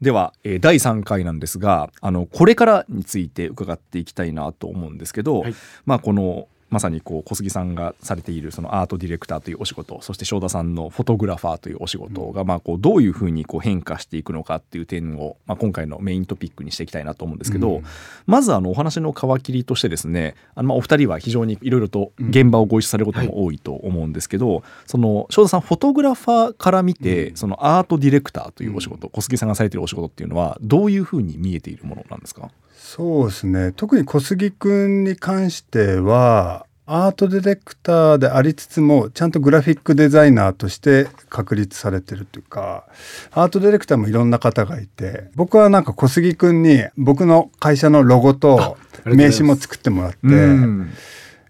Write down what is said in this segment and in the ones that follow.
では、えー第3回なんですがあのこれからについて伺っていきたいなと思うんですけど、はい。まあこのまさにこう小杉さんがされているそのアートディレクターというお仕事そして正田さんのフォトグラファーというお仕事がまあこうどういうふうにこう変化していくのかっていう点を、まあ、今回のメイントピックにしていきたいなと思うんですけど、うん。まずあのお話の皮切りとしてですねあのまあお二人は非常にいろいろと現場をご一緒されることも多いと思うんですけど、その正田さんフォトグラファーから見て、そのアートディレクターというお仕事、小杉さんがされているお仕事っていうのはどういうふうに見えているものなんですか？そうですね。特に小杉くんに関してはアートディレクターでありつつもちゃんとグラフィックデザイナーとして確立されてるというかアートディレクターもいろんな方がいて僕はなんか小杉くんに僕の会社のロゴと名刺も作ってもらってうん。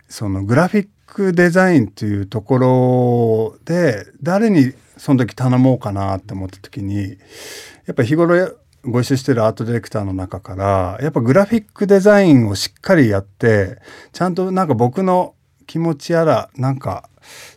そのグラフィックデザインというところで誰にその時頼もうかなって思った時にやっぱ日頃ご一緒してるアートディレクターの中からやっぱグラフィックデザインをしっかりやってちゃんとなんか僕の気持ちやらなんか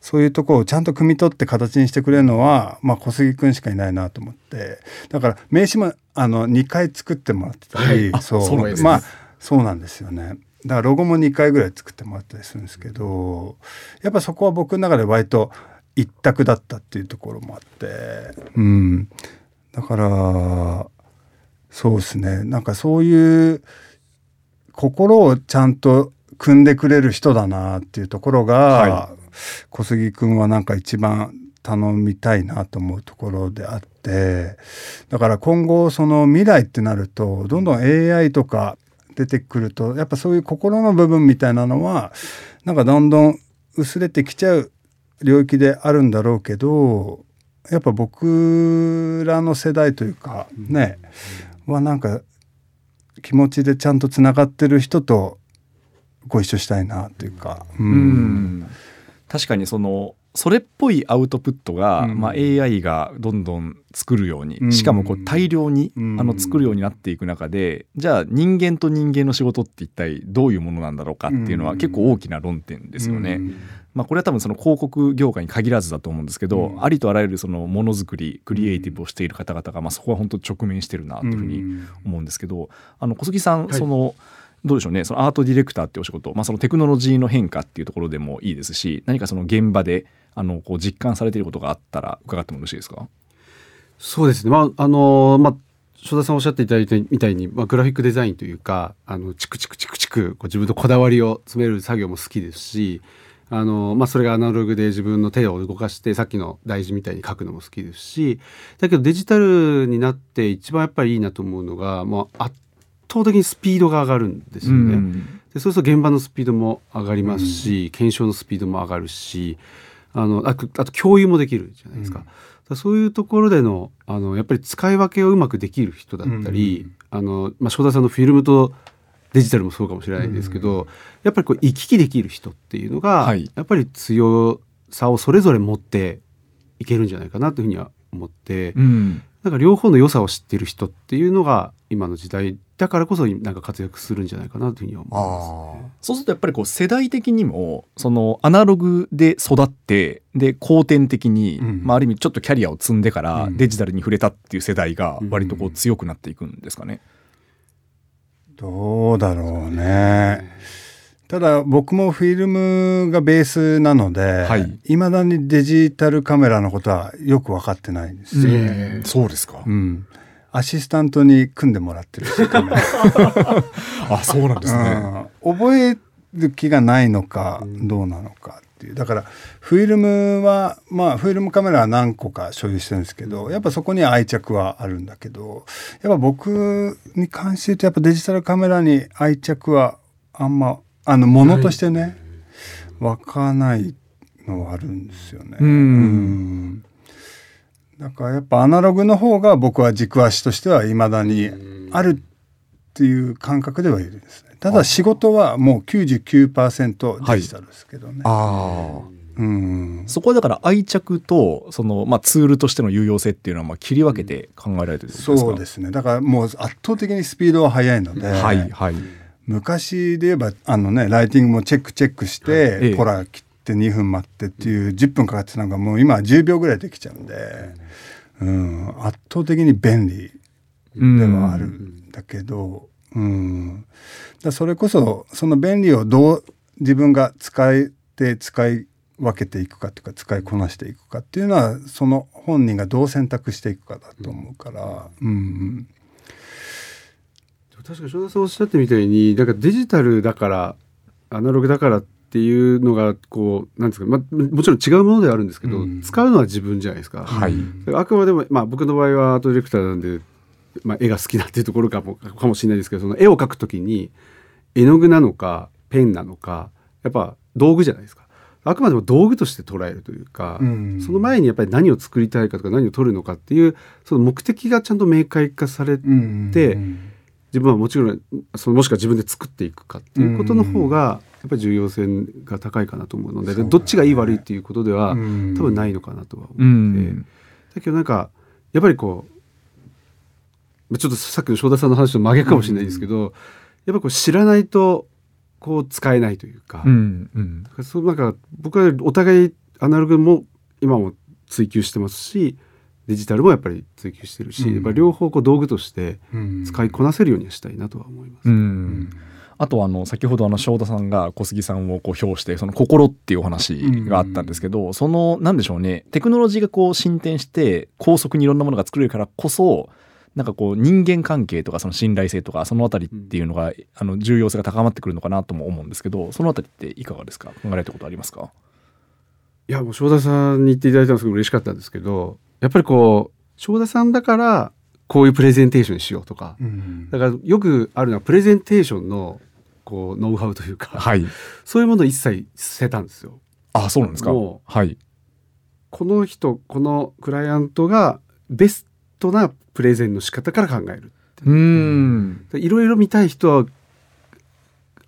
そういうところをちゃんと汲み取って形にしてくれるのは、まあ、小杉くんしかいないなと思って。だから名刺もあの2回作ってもらってたり、はい。あそう。そまあそうなんですよね。だからロゴも2回ぐらい作ってもらったりするんですけどやっぱそこは僕の中で割と一択だったっていうところもあって。うん。だからそうですね。なんかそういう心をちゃんと組んでくれる人だなっていうところが、は小杉くんはなんか一番頼みたいなと思うところであってだから今後その未来ってなるとどんどん AI とか出てくるとやっぱそういう心の部分みたいなのはなんかどんどん薄れてきちゃう領域であるんだろうけどやっぱ僕らの世代というかね、はなんか気持ちでちゃんとつながってる人とご一緒したいなというか。ううん。確かにそのそれっぽいアウトプットが、うん。まあ、AI がどんどん作るように、うん。しかもこう大量に、うん。あの作るようになっていく中でじゃあ人間と人間の仕事って一体どういうものなんだろうかっていうのはうん。結構大きな論点ですよね。うん。まあ、これは多分その広告業界に限らずだと思うんですけど、うん。ありとあらゆるそのものづくりクリエイティブをしている方々が、まあ、そこは本当直面してるなというふうに思うんですけどあの小杉さん、はい。そのどうでしょうね。そのアートディレクターっていうお仕事、まあ、そのテクノロジーの変化っていうところでもいいですし何かその現場であのこう実感されていることがあったら伺ってもよろしいですか？そうですね。まあ、あのまあ、正田さんおっしゃっていただいたみたいに、まあ、グラフィックデザインというか、あの、チクチクチクチク、こう自分のこだわりを詰める作業も好きですし、あの、まあ、それがアナログで自分の手を動かして、さっきの大事みたいに書くのも好きですし、だけどデジタルになって一番やっぱりいいなと思うのが、もう圧倒的にスピードが上がるんですよね。うん。でそうすると現場のスピードも上がりますし、検証のスピードも上がるしあのあとあと共有もできるじゃないですか,、そういうところでのあのやっぱり使い分けをうまくできる人だったり、あのまあ、正田さんのフィルムとデジタルもそうかもしれないんですけど、やっぱりこう行き来できる人っていうのが、はい。やっぱり強さをそれぞれ持っていけるんじゃないかなというふうには思って、うんなんか両方の良さを知っている人っていうのが今の時代だからこそなんか活躍するんじゃないかなというふうには思いますね。そうするとやっぱりこう世代的にもそのアナログで育ってで後天的に、うんまあ、ある意味ちょっとキャリアを積んでからうんデジタルに触れたっていう世代が割とこううん強くなっていくんですかね。どうだろうね。ただ僕もフィルムがベースなので、はい。いまだにデジタルカメラのことはよく分かってないんです。よ。うん。そうですか。うん。アシスタントに組んでもらってる あそうなんですね。うん。覚える気がないのかどうなのかっていう。だからフィルムはまあフィルムカメラは何個か所有してるんですけどやっぱそこに愛着はあるんだけどやっぱ僕に関して言うとやっぱデジタルカメラに愛着はあんまあのものとしてね湧かないのはあるんですよね。うんうんだからやっぱアナログの方が僕は軸足としてはいまだにあるっていう感覚ではいるんですね。ただ仕事はもう99%デジタルですけどね。ああ。うん、そこはだから愛着とその、まあ、ツールとしての有用性っていうのはまあ切り分けて考えられてるんですか、そうですね。だからもう圧倒的にスピードは速いので、はいはい。昔で言えばあのねライティングもチェックチェックして、ええ。コラ切って2分待ってっていう10分かかってたのがもう今は10秒ぐらいできちゃうんで、うん、圧倒的に便利ではあるんだけど、うん、だそれこそその便利をどう自分が使えて使い分けていくかというか使いこなしていくかっていうのはその本人がどう選択していくかだと思うから、うん確かに正田さんおっしゃってみたいになんかデジタルだからアナログだからっていうのがこうなんですか、まあ、もちろん違うものではあるんですけど、うん使うのは自分じゃないですか。はいあくまでも、まあ、僕の場合はアートディレクターなんで、まあ、絵が好きなっていうところかもかもしれないですけどその絵を描くときに絵の具なのかペンなのかやっぱ道具じゃないですか。あくまでも道具として捉えるというか、うんその前にやっぱり何を作りたいかとか何を撮るのかっていうその目的がちゃんと明快化されて、うんで自分はもちろんそのもしくは自分で作っていくかっていうことの方がやっぱり重要性が高いかなと思うのでどっちがいい悪いっていうことではうん。多分ないのかなとは思って、うん。だけどなんかやっぱりこうまあちょっとさっきの正田さんの話と真逆かもしれないですけど、やっぱりこう知らないとこう使えないというか,、うんうん。だからそうなんか僕はお互いアナログも今も追求してますしデジタルもやっぱり追求してるし、うん。やっぱり両方こう道具としてうん。使いこなせるようにはしたいなとは思います。うん。あとはあの先ほどあの正田さんが小杉さんをこう評してその心っていうお話があったんですけど、そのなんでしょうねテクノロジーがこう進展して高速にいろんなものが作れるからこそなんかこう人間関係とかその信頼性とかそのあたりっていうのが、あの重要性が高まってくるのかなとも思うんですけどそのあたりっていかがですか？考えたことありますか？いやもう正田さんに言っていただいたのすごい嬉しかったんですけどやっぱりこう正田さんだからこういうプレゼンテーションにしようとか。うん。だからよくあるのはプレゼンテーションのこうノウハウというか、はい。そういうものを一切捨てたんですよ。あそうなんですか？もはい。この人このクライアントがベストなプレゼンの仕方から考えるう。ーん。いろいろ見たい人は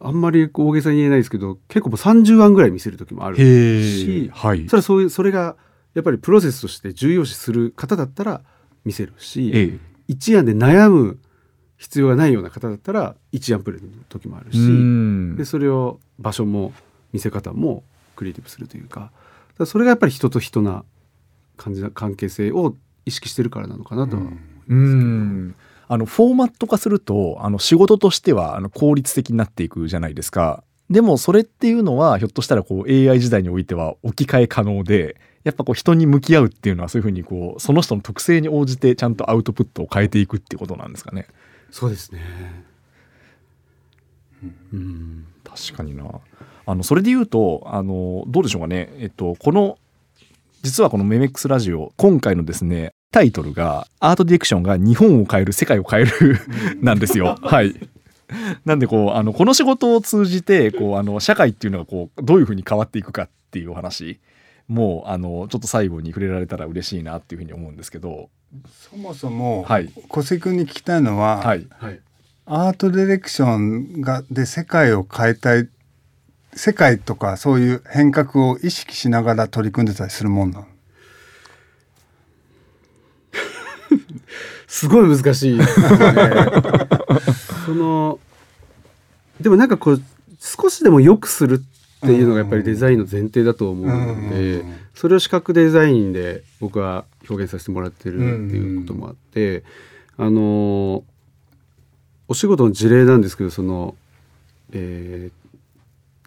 あんまり大げさに言えないですけど結構もう30案ぐらい見せる時もあるしはい。それはそういうそれがやっぱりプロセスとして重要視する方だったら見せるし、ええ。一案で悩む必要がないような方だったら一案プレゼンの時もあるし、うん。でそれを場所も見せ方もクリエイティブするというか。だからそれがやっぱり人と人な感じな関係性を意識してるからなのかなとは思いますけど、うん。あのフォーマット化するとあの仕事としてはあの効率的になっていくじゃないですか。でもそれっていうのはひょっとしたらこう AI 時代においては置き換え可能でやっぱこう人に向き合うっていうのはそういうふうにこうその人の特性に応じてちゃんとアウトプットを変えていくっていうことなんですかね。そうですね。うん、確かにな。あのそれで言うとあのどうでしょうかね。えっとこの実はこのメメックスラジオ今回のですねタイトルがアートディレクションが日本を変える世界を変えるなんですよ。はい。なんでこうあのこの仕事を通じてこうあの社会っていうのがこうどういうふうに変わっていくかっていうお話もうあのちょっと最後に触れられたら嬉しいなっていうふうに思うんですけど、そもそもはい小関君に聞きたいのは、はい、はい。アートディレクションがで世界を変えたい世界とかそういう変革を意識しながら取り組んでたりするもんなの？すごい難しいですね。そのでもなんかこう少しでも良くするっていうのがやっぱりデザインの前提だと思うので、うん。それを視覚デザインで僕は表現させてもらってるっていうこともあって、あのお仕事の事例なんですけどその、えー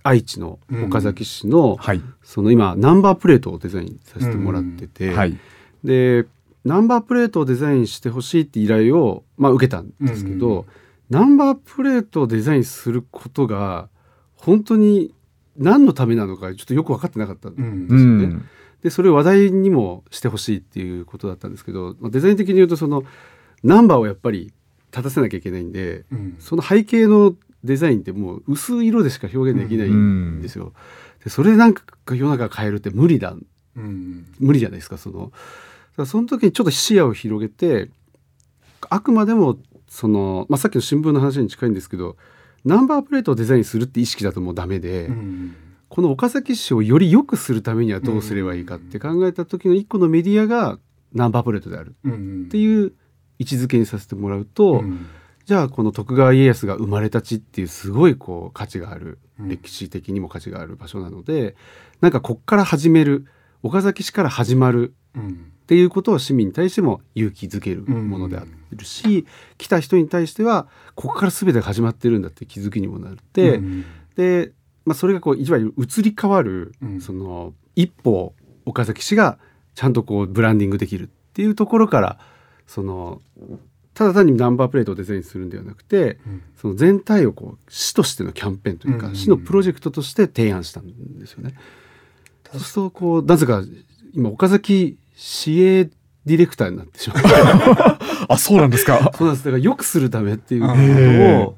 愛知の岡崎市の、はい、その今ナンバープレートをデザインさせてもらってて、はい、でナンバープレートをデザインしてほしいって依頼を、まあ、受けたんですけど、ナンバープレートをデザインすることが本当に何のためなのかちょっとよく分かってなかったんですようん。ね。うん。でそれを話題にもしてほしいっていうことだったんですけど、まあデザイン的に言うとそのナンバーをやっぱり立たせなきゃいけないんでうん。その背景のデザインってもう薄い色でしか表現できないんですよ。でそれでなんか世の中変えるって無理だ。うん。無理じゃないですかその。その時にちょっと視野を広げてあくまでもその、まあ、さっきの新聞の話に近いんですけどナンバープレートをデザインするって意識だともうダメで、うんこの岡崎市をより良くするためにはどうすればいいかって考えた時の一個のメディアがナンバープレートであるうんっていう位置づけにさせてもらうと、うんじゃあこの徳川家康が生まれた地っていうすごいこう価値がある、うん。歴史的にも価値がある場所なのでなんかこっから始める岡崎市から始まるうんっていうことを市民に対しても勇気づけるものであるし、来た人に対してはここから全てが始まってるんだって気づきにもなって、で、まあ、それがこういわゆる移り変わる、うん。その一歩岡崎市がちゃんとこうブランディングできるっていうところからそのただ単にナンバープレートをデザインするんではなくて、うん。その全体をこう市としてのキャンペーンというか、うん。市のプロジェクトとして提案したんですよね。そうするとこうなぜか今岡崎市営ディレクターになってしまう。あそうなんですか？そうなんです。だから良くするためっていうこへとを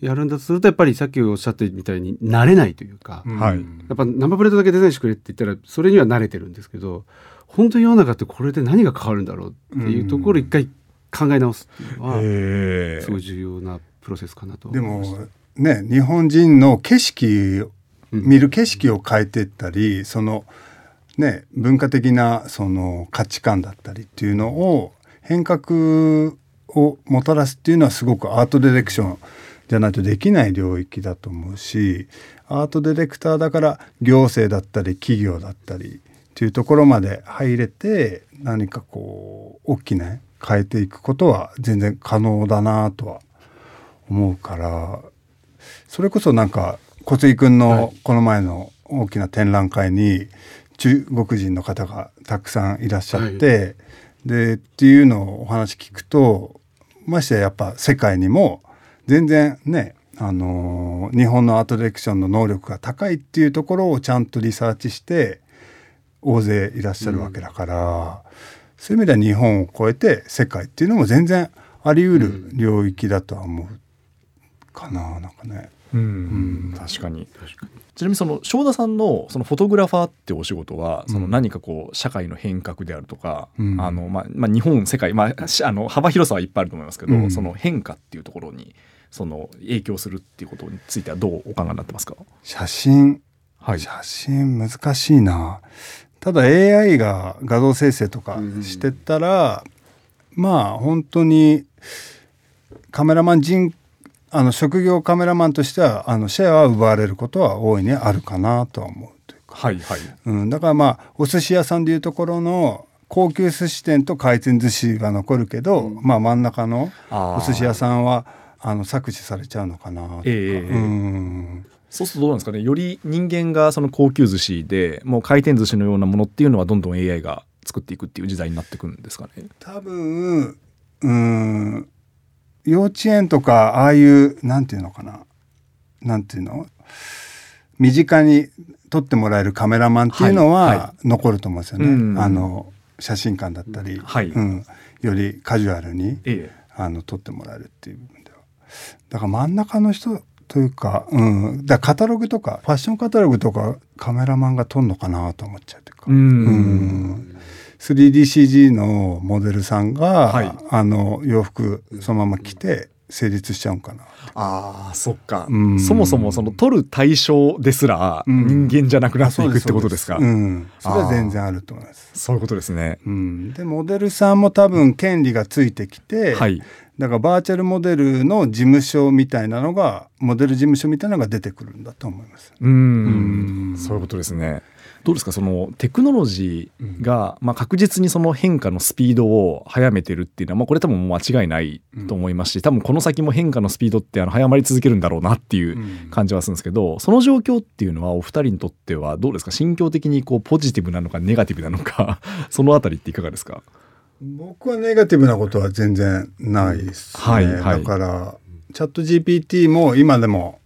やるんだとするとやっぱりさっきおっしゃったみたいに慣れないというか、はい。やっぱナンバープレートだけデザインしてくれって言ったらそれには慣れてるんですけど本当に世の中ってこれで何が変わるんだろうっていうところを一回考え直すっていうのはへすごい重要なプロセスかなとで思いました。もね日本人の景色見る景色を変えていったりそのね文化的なその価値観だったりっていうのを変革をもたらすっていうのはすごくアートディレクションじゃないとできない領域だと思うしアートディレクターだから行政だったり企業だったりっていうところまで入れて何かこう大きな変えていくことは全然可能だなとは思うからそれこそなんか小杉君のこの前の大きな展覧会に中国人の方がたくさんいらっしゃって、でっていうのをお話聞くとましてややっぱ世界にも全然ねあのー日本のアートディレクションの能力が高いっていうところをちゃんとリサーチして大勢いらっしゃるわけだから、そういう意味では日本を超えて世界っていうのも全然あり得る領域だとは思うかななんかね。うん。うん確かに。ちなみにその正田さんのそのフォトグラファーってお仕事はその何かこう社会の変革であるとか、うん。あのまあまあ、日本世界、まあ、しあの幅広さはいっぱいあると思いますけど、うん。その変化っていうところにその影響するっていうことについてはどうお考えになってますか？写真。はい。写真難しいな。ただ AI が画像生成とかしてったら、まあ本当にカメラマン人あの職業カメラマンとしてはあのシェアは奪われることは大いにあるかなとは思うというか、はいはい。うん、だからまあお寿司屋さんでいうところの高級寿司店と回転寿司が残るけど、まあ真ん中のお寿司屋さんはあの搾取されちゃうのかなとか、ええうん。そうするとどうなんですかね。より人間がその高級寿司でもう回転寿司のようなものっていうのはどんどん AI が作っていくっていう時代になってくるんですかね。多分うん幼稚園とかああいうなんていうのかな。なんていうの？身近に撮ってもらえるカメラマンっていうのは残ると思うんですよね。うん。あの写真館だったり、はい。うん、よりカジュアルにええ。あの撮ってもらえるっていう部分では。だから真ん中の人というか,、うん、だカタログとかファッションカタログとかカメラマンが撮るのかなと思っちゃうというか。うん。うん 3DCG のモデルさんが、はい。あの洋服そのまま着て成立しちゃうんかな。ああそっか、うん。そもそもその撮る対象ですらうん。人間じゃなくなっていくってことですか、うん、それは全然あると思います。そういうことですね。うん、でモデルさんも多分権利がついてきて、はい。だからバーチャルモデルの事務所みたいなのがモデル事務所みたいなのが出てくるんだと思います。うん。うん。そういうことですねどうですか？そのテクノロジーが、まあ、確実にその変化のスピードを速めてるっていうのは、まあ、これ多分間違いないと思いますし多分この先も変化のスピードってあの早まり続けるんだろうなっていううん。感じはするんですけどその状況っていうのはお二人にとってはどうですか？心境的にこうポジティブなのかネガティブなのか そのあたりっていかがですか？僕はネガティブなことは全然ないですね。はいはい。だからチャット GPT も今でも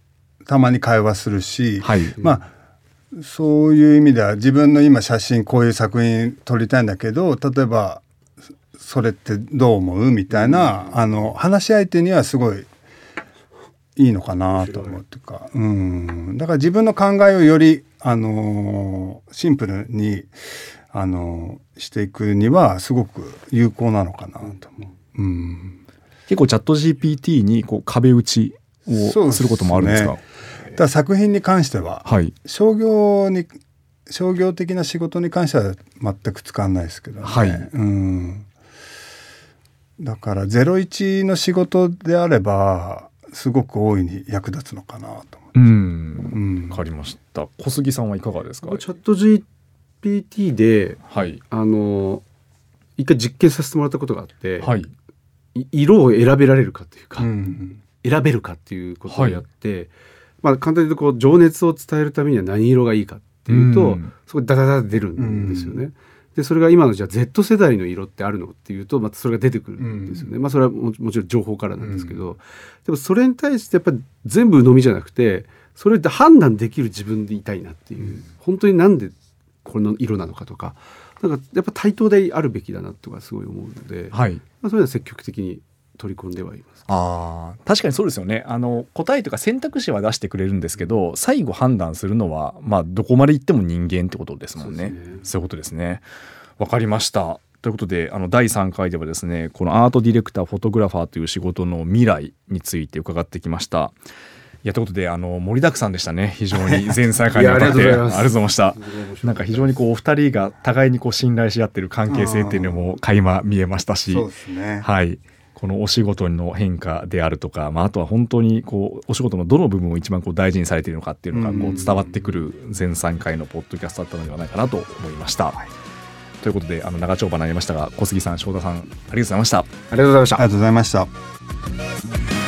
たまに会話するし、はい。まあそういう意味では自分の今写真こういう作品撮りたいんだけど例えばそれってどう思うみたいな、あの話し相手にはすごいいいのかなと思うっていうか、うん、だから自分の考えをより、あのーシンプルに、あのーしていくにはすごく有効なのかなと思う。うん。結構チャット GPT にこう壁打ちをすることもあるんですか？そうでだ作品に関してははい。商業に商業的な仕事に関しては全く使わないですけどね。はい。うん、だから01の仕事であればすごく大いに役立つのかなと思うん。う。うん。わかりました。小杉さんはいかがですか？チャット GPT ではい。あの一回実験させてもらったことがあって、はい。い色を選べられるかっていうか、うん選べるかっていうことをやって、まあ簡単に言うとこう情熱を伝えるためには何色がいいかっていうと、うん。そこでダダダ出るんですよね。でそれが今のじゃあ Z 世代の色ってあるのっていうとまたそれが出てくるんですよね。まあそれはももちろん情報からなんですけど、でもそれに対してやっぱり全部鵜呑みじゃなくてそれって判断できる自分でいたいなっていう、本当になんでこの色なのかとかなんかやっぱ対等であるべきだなとかすごい思うので、はい。まあ、そういうのは積極的に取り込んではいます。あー確かにそうですよねあの答えとか選択肢は出してくれるんですけど最後判断するのは、まあ、どこまで行っても人間ってことですもんね。そうねいうことですね。わかりました。ということであの第3回ではですねこのアートディレクターフォトグラファーという仕事の未来について伺ってきました。いやということであの盛りだくさんでしたね非常に 前3回にわたってありがとうございます ありがとうございました。なんか非常にこうお二人が互いにこう信頼し合ってる関係性っていうのも垣間見えましたし、そうですね。はい、このお仕事の変化であるとか、まあ、あとは本当にこうお仕事のどの部分を一番こう大事にされているのかっていうのがこう伝わってくる前3回のポッドキャストだったのではないかなと思いました。ということであの長丁場になりましたが小杉さん翔太さんありがとうございました。ありがとうございましたありがとうございました。